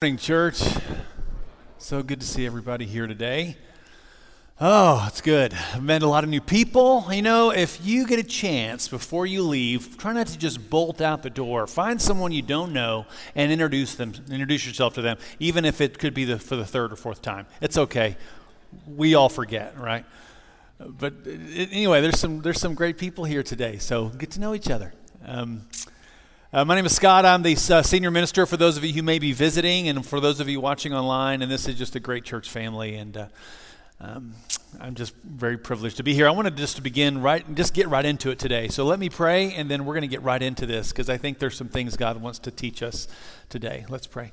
morning, church. So good to see everybody here today. Oh, it's good. I've met a lot of new people. You know, if you get a chance before you leave, try not to just bolt out the door. Find someone you don't know and introduce them. Introduce yourself to them, even if it could be the, for the third or fourth time. It's okay. We all forget, right? But anyway, there's some there's some great people here today. So get to know each other. Um, uh, my name is Scott. I'm the uh, senior minister for those of you who may be visiting and for those of you watching online. And this is just a great church family. And uh, um, I'm just very privileged to be here. I wanted just to begin right, just get right into it today. So let me pray, and then we're going to get right into this because I think there's some things God wants to teach us today. Let's pray.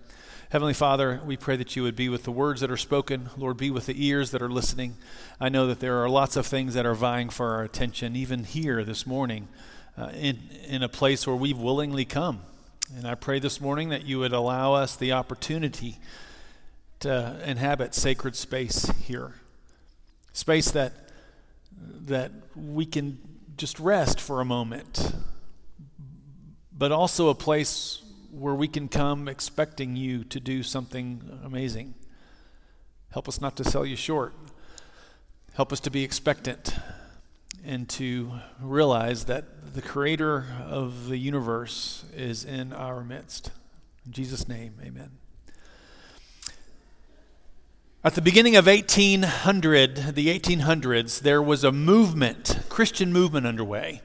Heavenly Father, we pray that you would be with the words that are spoken. Lord, be with the ears that are listening. I know that there are lots of things that are vying for our attention, even here this morning uh, in, in a place where we've willingly come. And I pray this morning that you would allow us the opportunity to inhabit sacred space here. Space that, that we can just rest for a moment, but also a place where we can come expecting you to do something amazing. Help us not to sell you short. Help us to be expectant and to realize that the creator of the universe is in our midst. In Jesus' name, amen. At the beginning of 1800, the 1800s, there was a movement, Christian movement underway.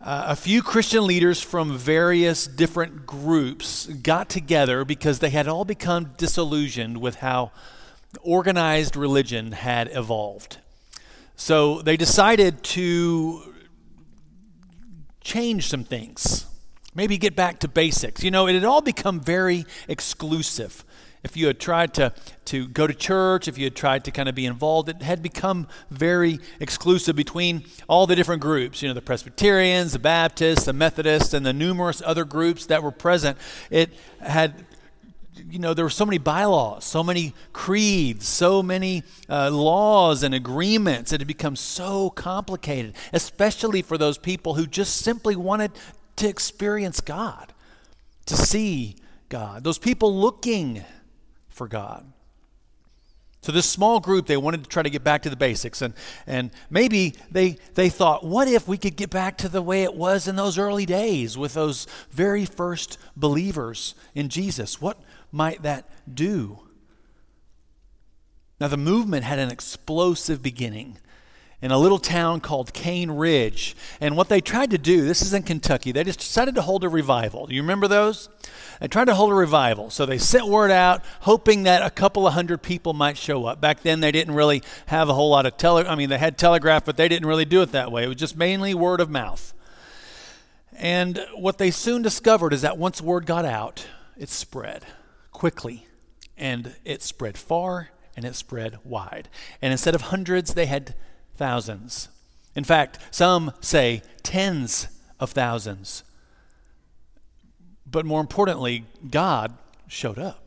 Uh, a few Christian leaders from various different groups got together because they had all become disillusioned with how organized religion had evolved. So they decided to change some things, maybe get back to basics. You know, it had all become very exclusive. If you had tried to, to go to church, if you had tried to kind of be involved, it had become very exclusive between all the different groups. You know, the Presbyterians, the Baptists, the Methodists, and the numerous other groups that were present. It had you know, there were so many bylaws, so many creeds, so many uh, laws and agreements. It had become so complicated, especially for those people who just simply wanted to experience God, to see God, those people looking for God. So this small group, they wanted to try to get back to the basics. And, and maybe they, they thought, what if we could get back to the way it was in those early days with those very first believers in Jesus? What, might that do? Now, the movement had an explosive beginning in a little town called Cane Ridge. And what they tried to do, this is in Kentucky, they just decided to hold a revival. Do you remember those? They tried to hold a revival. So they sent word out, hoping that a couple of hundred people might show up. Back then, they didn't really have a whole lot of tele. I mean, they had telegraph, but they didn't really do it that way. It was just mainly word of mouth. And what they soon discovered is that once word got out, it spread quickly, and it spread far and it spread wide. And instead of hundreds, they had thousands. In fact, some say tens of thousands. But more importantly, God showed up.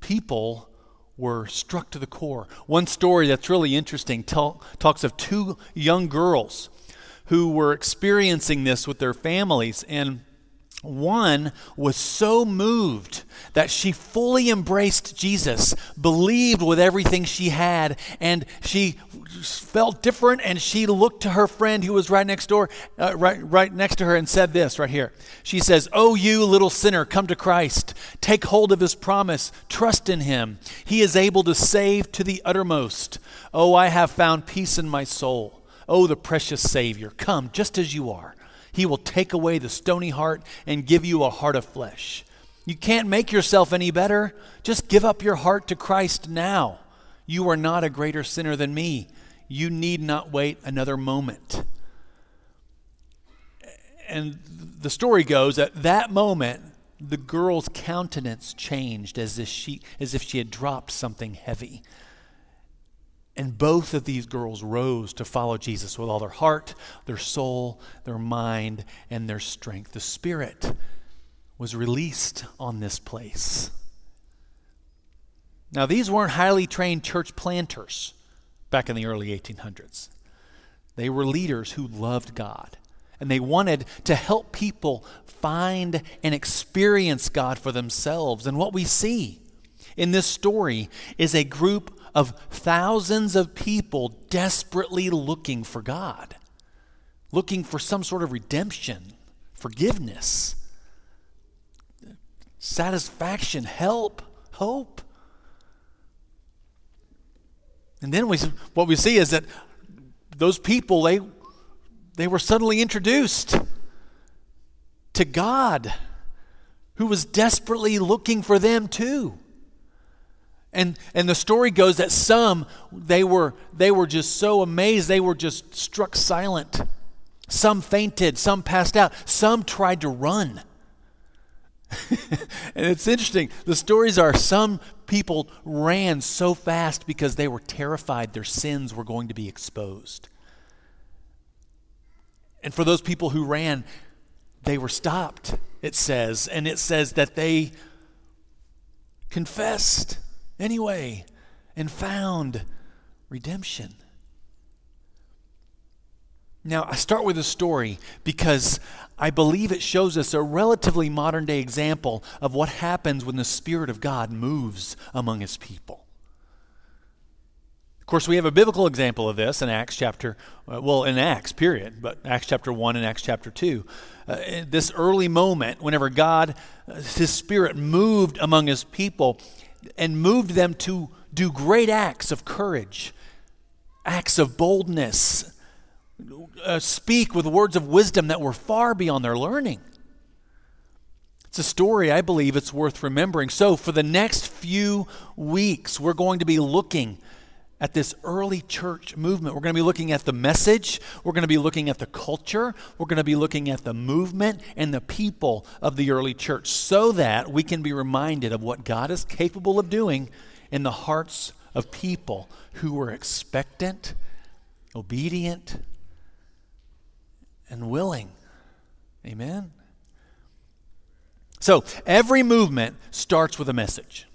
People were struck to the core. One story that's really interesting tell, talks of two young girls who were experiencing this with their families. And one was so moved that she fully embraced Jesus, believed with everything she had, and she felt different. And she looked to her friend who was right next door, uh, right, right next to her, and said this right here. She says, "Oh, you little sinner, come to Christ. Take hold of His promise. Trust in Him. He is able to save to the uttermost. Oh, I have found peace in my soul. Oh, the precious Savior, come just as you are." He will take away the stony heart and give you a heart of flesh. You can't make yourself any better. Just give up your heart to Christ now. You are not a greater sinner than me. You need not wait another moment. And the story goes at that moment, the girl's countenance changed as if she, as if she had dropped something heavy. And both of these girls rose to follow Jesus with all their heart, their soul, their mind, and their strength. The Spirit was released on this place. Now, these weren't highly trained church planters back in the early 1800s. They were leaders who loved God And they wanted to help people find and experience God for themselves. And what we see in this story is a group of thousands of people desperately looking for God, looking for some sort of redemption, forgiveness, satisfaction, help, hope. And then we, what we see is that those people, they, they were suddenly introduced to God, who was desperately looking for them too. And, and the story goes that some, they were, they were just so amazed, they were just struck silent. Some fainted, some passed out, some tried to run. and it's interesting. The stories are some people ran so fast because they were terrified their sins were going to be exposed. And for those people who ran, they were stopped, it says. And it says that they confessed anyway and found redemption. Now, I start with a story because I believe it shows us a relatively modern day example of what happens when the Spirit of God moves among His people. Of course, we have a biblical example of this in Acts chapter, uh, well, in Acts, period, but Acts chapter 1 and Acts chapter 2. Uh, this early moment, whenever God, uh, His Spirit moved among His people and moved them to do great acts of courage, acts of boldness, uh, speak with words of wisdom that were far beyond their learning. It's a story I believe it's worth remembering. So, for the next few weeks, we're going to be looking at this early church movement. We're going to be looking at the message, we're going to be looking at the culture, we're going to be looking at the movement and the people of the early church so that we can be reminded of what God is capable of doing in the hearts of people who were expectant, obedient, and willing. Amen? So, every movement starts with a message.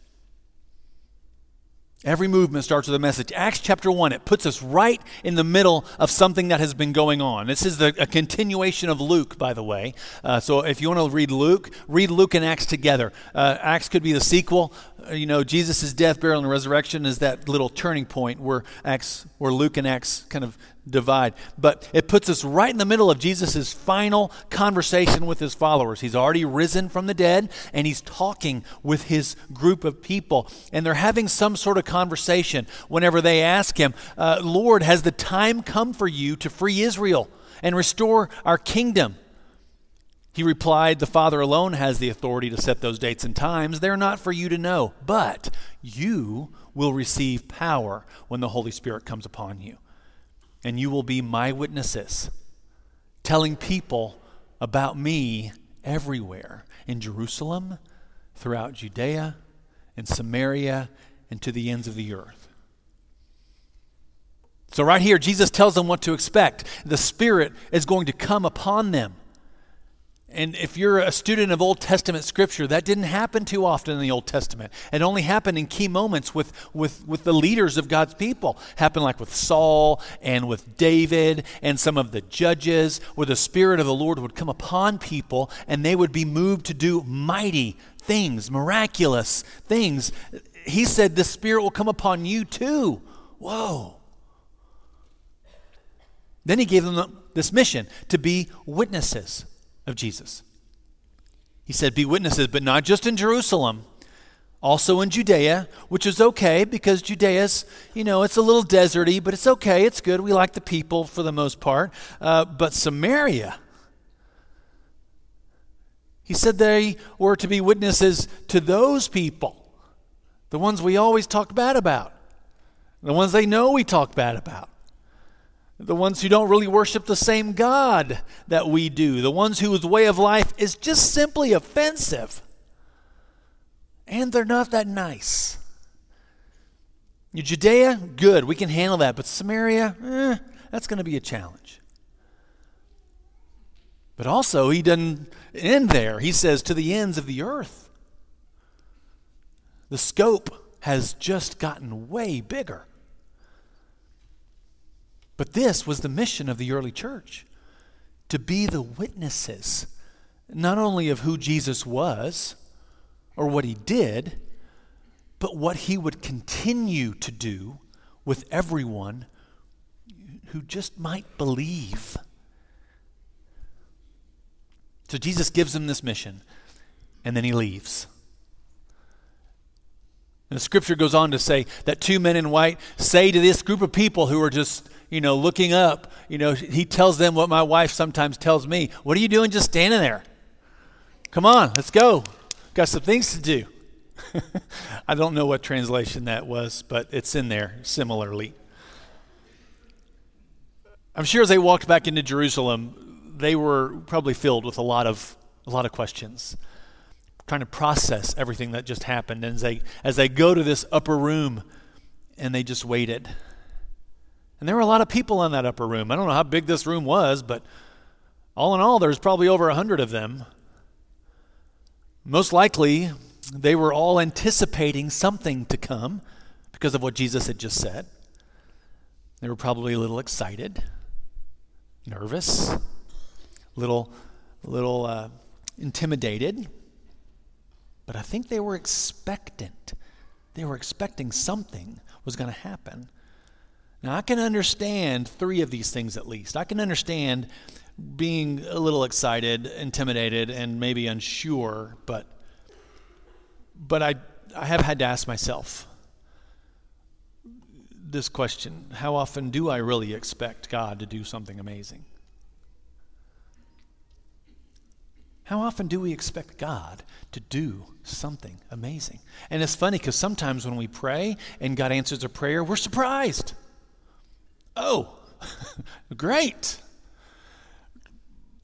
Every movement starts with a message. Acts chapter 1, it puts us right in the middle of something that has been going on. This is the, a continuation of Luke, by the way. Uh, so if you want to read Luke, read Luke and Acts together. Uh, Acts could be the sequel. Uh, you know, Jesus' death, burial, and resurrection is that little turning point where Acts, where Luke and Acts kind of divide. But it puts us right in the middle of Jesus' final conversation with his followers. He's already risen from the dead, and he's talking with his group of people. And they're having some sort of conversation whenever they ask him, uh, Lord, has the time come for you to free Israel and restore our kingdom? He replied, The Father alone has the authority to set those dates and times. They're not for you to know, but you will receive power when the Holy Spirit comes upon you and you will be my witnesses, telling people about me everywhere in Jerusalem, throughout Judea, in Samaria, and to the ends of the earth. So, right here, Jesus tells them what to expect. The Spirit is going to come upon them. And if you're a student of Old Testament scripture, that didn't happen too often in the Old Testament. It only happened in key moments with, with, with the leaders of God's people. Happened like with Saul and with David and some of the judges, where the Spirit of the Lord would come upon people and they would be moved to do mighty things, miraculous things. He said, The Spirit will come upon you too. Whoa. Then he gave them this mission to be witnesses of Jesus. He said, Be witnesses, but not just in Jerusalem, also in Judea, which is okay because Judea's, you know, it's a little deserty, but it's okay. It's good. We like the people for the most part. Uh, but Samaria, he said they were to be witnesses to those people, the ones we always talk bad about, the ones they know we talk bad about the ones who don't really worship the same God that we do, the ones whose way of life is just simply offensive. And they're not that nice. Judea, good, we can handle that. But Samaria, eh, that's going to be a challenge. But also, he doesn't end there. He says, to the ends of the earth. The scope has just gotten way bigger. But this was the mission of the early church to be the witnesses, not only of who Jesus was or what he did, but what he would continue to do with everyone who just might believe. So Jesus gives him this mission, and then he leaves. And the scripture goes on to say that two men in white say to this group of people who are just, you know, looking up, you know, he tells them what my wife sometimes tells me What are you doing just standing there? Come on, let's go. Got some things to do. I don't know what translation that was, but it's in there similarly. I'm sure as they walked back into Jerusalem, they were probably filled with a lot of a lot of questions, trying to process everything that just happened. And as they as they go to this upper room, and they just waited. And there were a lot of people in that upper room. I don't know how big this room was, but all in all, there's probably over a hundred of them. Most likely, they were all anticipating something to come because of what Jesus had just said. They were probably a little excited, nervous, little, little uh, intimidated, but I think they were expectant. They were expecting something was going to happen. Now, I can understand three of these things at least. I can understand being a little excited, intimidated, and maybe unsure, but but I, I have had to ask myself this question How often do I really expect God to do something amazing? How often do we expect God to do something amazing? And it's funny because sometimes when we pray and God answers a prayer, we're surprised. Oh, great.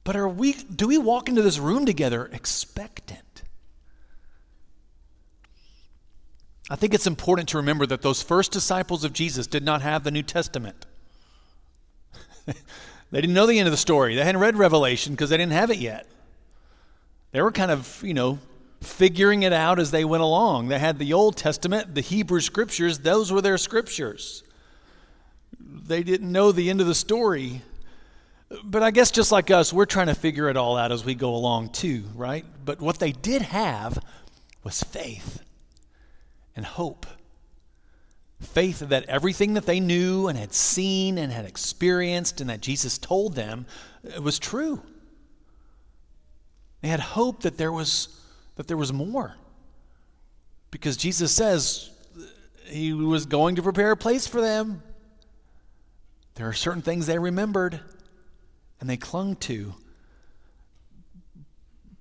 But are we do we walk into this room together expectant? I think it's important to remember that those first disciples of Jesus did not have the New Testament. they didn't know the end of the story. They hadn't read Revelation because they didn't have it yet. They were kind of, you know, figuring it out as they went along. They had the Old Testament, the Hebrew scriptures, those were their scriptures. They didn't know the end of the story. But I guess just like us, we're trying to figure it all out as we go along too, right? But what they did have was faith and hope. Faith that everything that they knew and had seen and had experienced and that Jesus told them was true. They had hope that there was that there was more. Because Jesus says he was going to prepare a place for them. There are certain things they remembered and they clung to.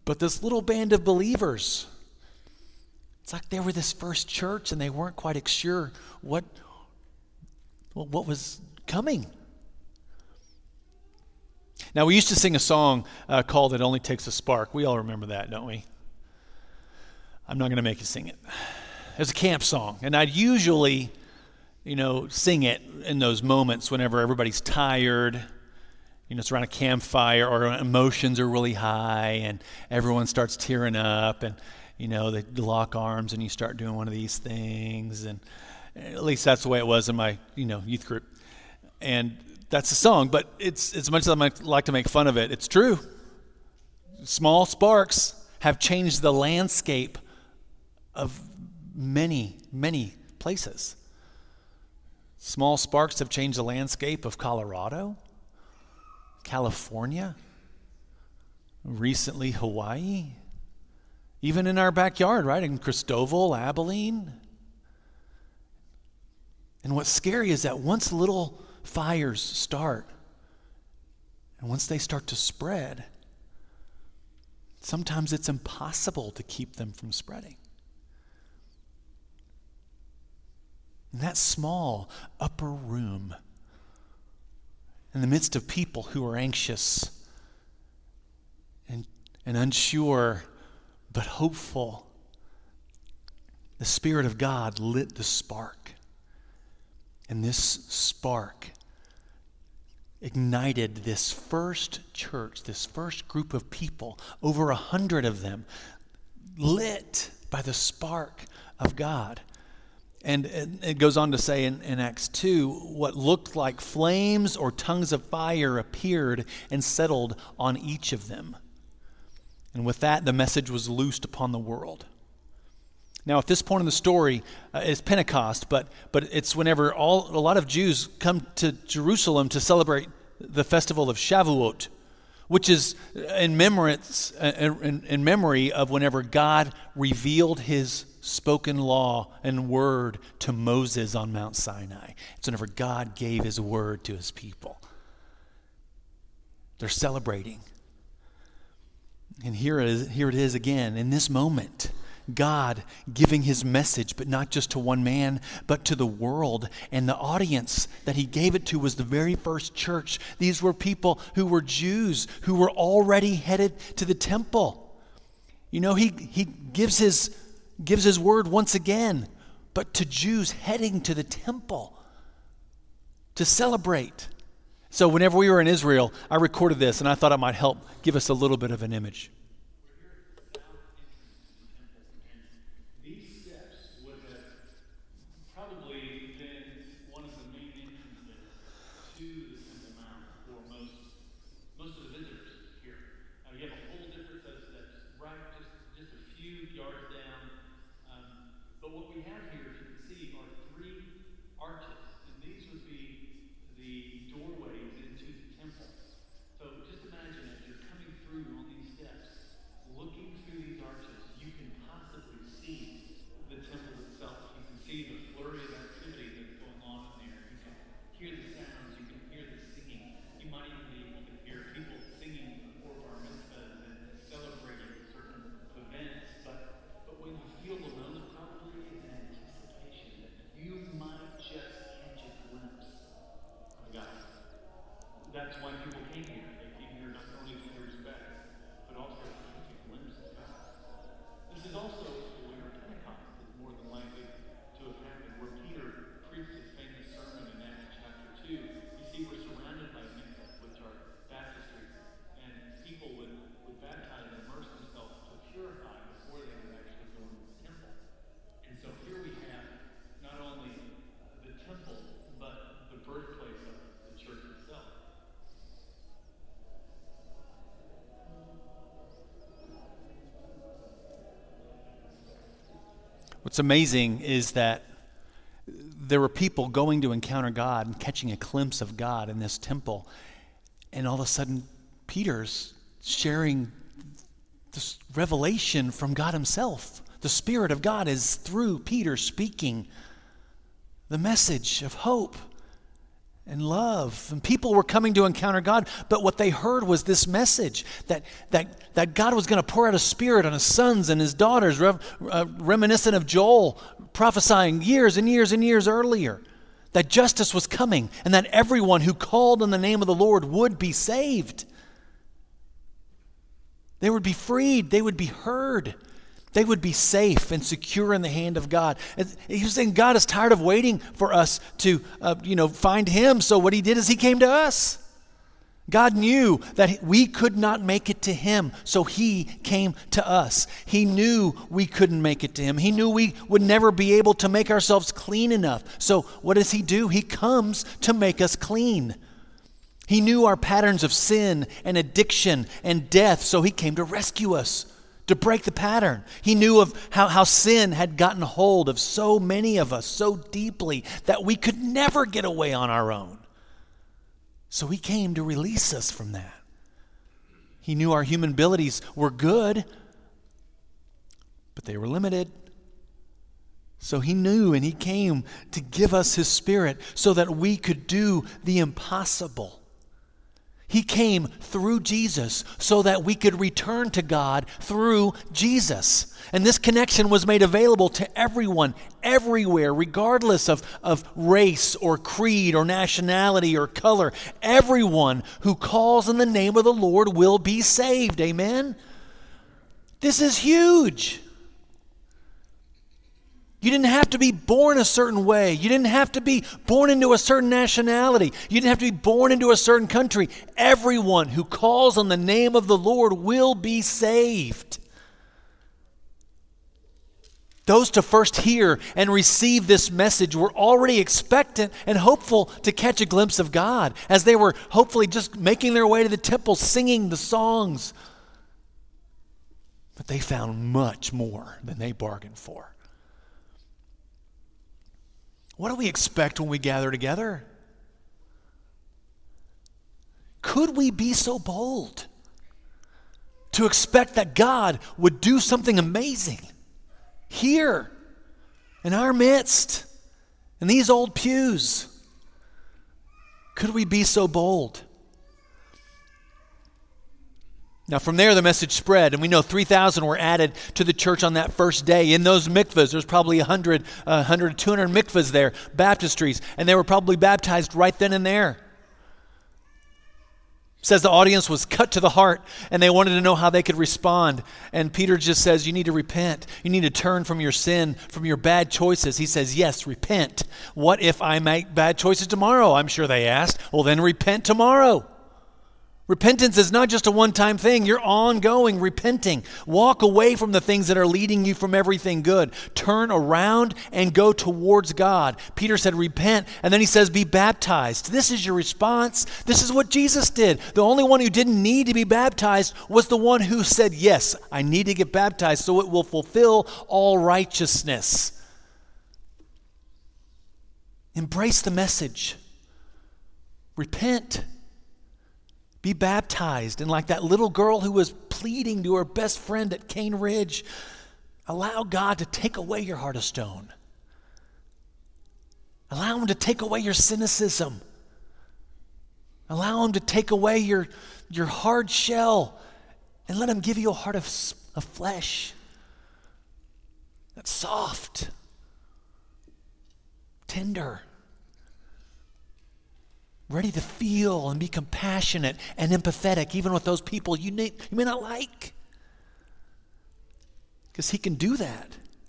But this little band of believers it's like they were this first church and they weren't quite sure what, what was coming. Now, we used to sing a song uh, called It Only Takes a Spark. We all remember that, don't we? I'm not going to make you sing it. It's a camp song, and I'd usually, you know, sing it in those moments whenever everybody's tired, you know, it's around a campfire or emotions are really high and everyone starts tearing up and you know, they lock arms and you start doing one of these things. And at least that's the way it was in my, you know, youth group. And that's the song, but it's as much as I like to make fun of it, it's true. Small sparks have changed the landscape of many, many places. Small sparks have changed the landscape of Colorado, California, recently Hawaii, even in our backyard, right? In Christoval, Abilene. And what's scary is that once little fires start, and once they start to spread, sometimes it's impossible to keep them from spreading. In that small upper room, in the midst of people who are anxious and, and unsure but hopeful. The Spirit of God lit the spark. And this spark ignited this first church, this first group of people, over a hundred of them, lit by the spark of God. And it goes on to say in, in, Acts 2 what looked like flames or tongues of fire appeared and settled on each of them. And with that, the message was loosed upon the world. Now, at this point in the story, uh, it's Pentecost, but, but it's whenever all, a lot of Jews come to Jerusalem to celebrate the festival of Shavuot, which is in, memorance, uh, in, in memory of whenever God revealed his spoken law and word to Moses on Mount Sinai. It's whenever God gave his word to his people. They're celebrating. And here it is, here it is again in this moment. God giving his message, but not just to one man, but to the world. And the audience that he gave it to was the very first church. These were people who were Jews, who were already headed to the temple. You know, he, he gives his gives his word once again, but to Jews heading to the temple to celebrate. So, whenever we were in Israel, I recorded this and I thought it might help give us a little bit of an image. What's amazing is that there were people going to encounter God and catching a glimpse of God in this temple. And all of a sudden, Peter's sharing this revelation from God Himself. The Spirit of God is through Peter speaking the message of hope and love. And people were coming to encounter God, but what they heard was this message that, that, that God was going to pour out a spirit on his sons and his daughters, rev, uh, reminiscent of Joel prophesying years and years and years earlier. That justice was coming and that everyone who called on the name of the Lord would be saved. They would be freed, they would be heard. They would be safe and secure in the hand of God. He was saying God is tired of waiting for us to, uh, you know, find Him. So what He did is He came to us. God knew that we could not make it to Him, so He came to us. He knew we couldn't make it to Him. He knew we would never be able to make ourselves clean enough. So what does He do? He comes to make us clean. He knew our patterns of sin and addiction and death, so He came to rescue us to break the pattern. He knew of how, how sin had gotten hold of so many of us so deeply that we could never get away on our own. So he came to release us from that. He knew our human abilities were good, but they were limited. So he knew and he came to give us his spirit so that we could do the impossible. He came through Jesus so that we could return to God through Jesus. And this connection was made available to everyone, everywhere, regardless of, of race or creed or nationality or color. Everyone who calls in the name of the Lord will be saved. Amen? This is huge. You didn't have to be born a certain way. You didn't have to be born into a certain nationality. You didn't have to be born into a certain country. Everyone who calls on the name of the Lord will be saved. Those to first hear and receive this message were already expectant and hopeful to catch a glimpse of God as they were hopefully just making their way to the temple singing the songs. But they found much more than they bargained for. What do we expect when we gather together? Could we be so bold to expect that God would do something amazing here in our midst, in these old pews? Could we be so bold? Now, from there, the message spread, and we know 3,000 were added to the church on that first day. In those mikvahs, there's probably 100, uh, 100 200 mikvahs there, baptistries, and they were probably baptized right then and there. Says the audience was cut to the heart and they wanted to know how they could respond. And peter just says you need to repent. You need to turn from your sin from your bad choices. He says yes repent. What if i make bad choices tomorrow? I'm sure they asked. Well then repent tomorrow Repentance is not just a one time thing. You're ongoing repenting. Walk away from the things that are leading you from everything good. Turn around and go towards God. Peter said, Repent. And then he says, Be baptized. This is your response. This is what Jesus did. The only one who didn't need to be baptized was the one who said, Yes, I need to get baptized so it will fulfill all righteousness. Embrace the message. Repent. Be baptized. And like that little girl who was pleading to her best friend at Cane Ridge, allow God to take away your heart of stone. Allow Him to take away your cynicism. Allow Him to take away your, your hard shell and let Him give you a heart of, of flesh that's soft, tender ready to feel and be compassionate and empathetic, even with those people you, may, you may not like. Because He can do that.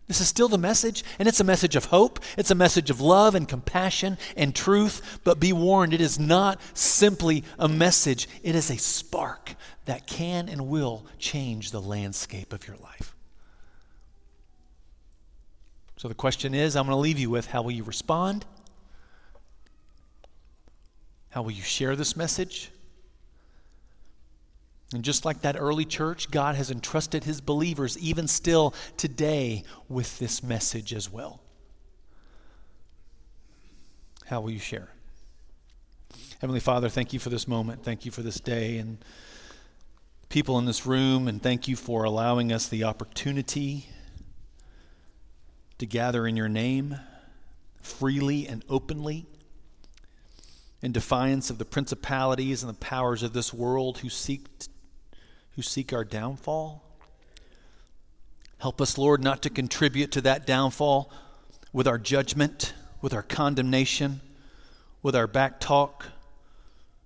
This is still the message, and it's a message of hope. It's a message of love and compassion and truth. But be warned, it is not simply a message, it is a spark that can and will change the landscape of your life. So the question is I'm going to leave you with how will you respond? How will you share this message? And just like that early church, God has entrusted his believers, even still today, with this message as well. How will you share? Heavenly Father, thank you for this moment. Thank you for this day and people in this room, and thank you for allowing us the opportunity to gather in your name freely and openly in defiance of the principalities and the powers of this world who seek, who seek our downfall. Help us, Lord, not to contribute to that downfall with our judgment, with our condemnation, with our back talk.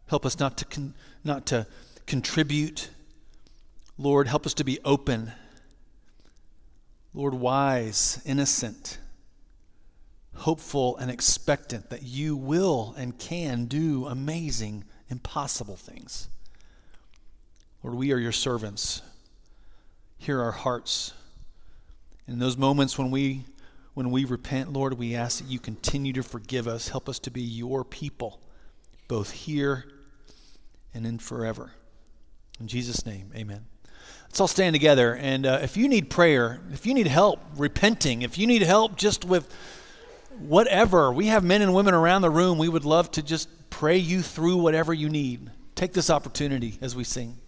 Help us not to, con- not to contribute. Lord, help us to be open. Lord, wise, innocent hopeful and expectant that you will and can do amazing, impossible things. Lord, we are your servants. Hear our hearts. In those moments when we when we repent, Lord, we ask that you continue to forgive us. Help us to be your people, both here and in forever. In Jesus' name, amen. Let's all stand together. And uh, if you need prayer, if you need help repenting, if you need help just with whatever. We have men and women around the room. We would love to just pray you through whatever you need. Take this opportunity as we sing.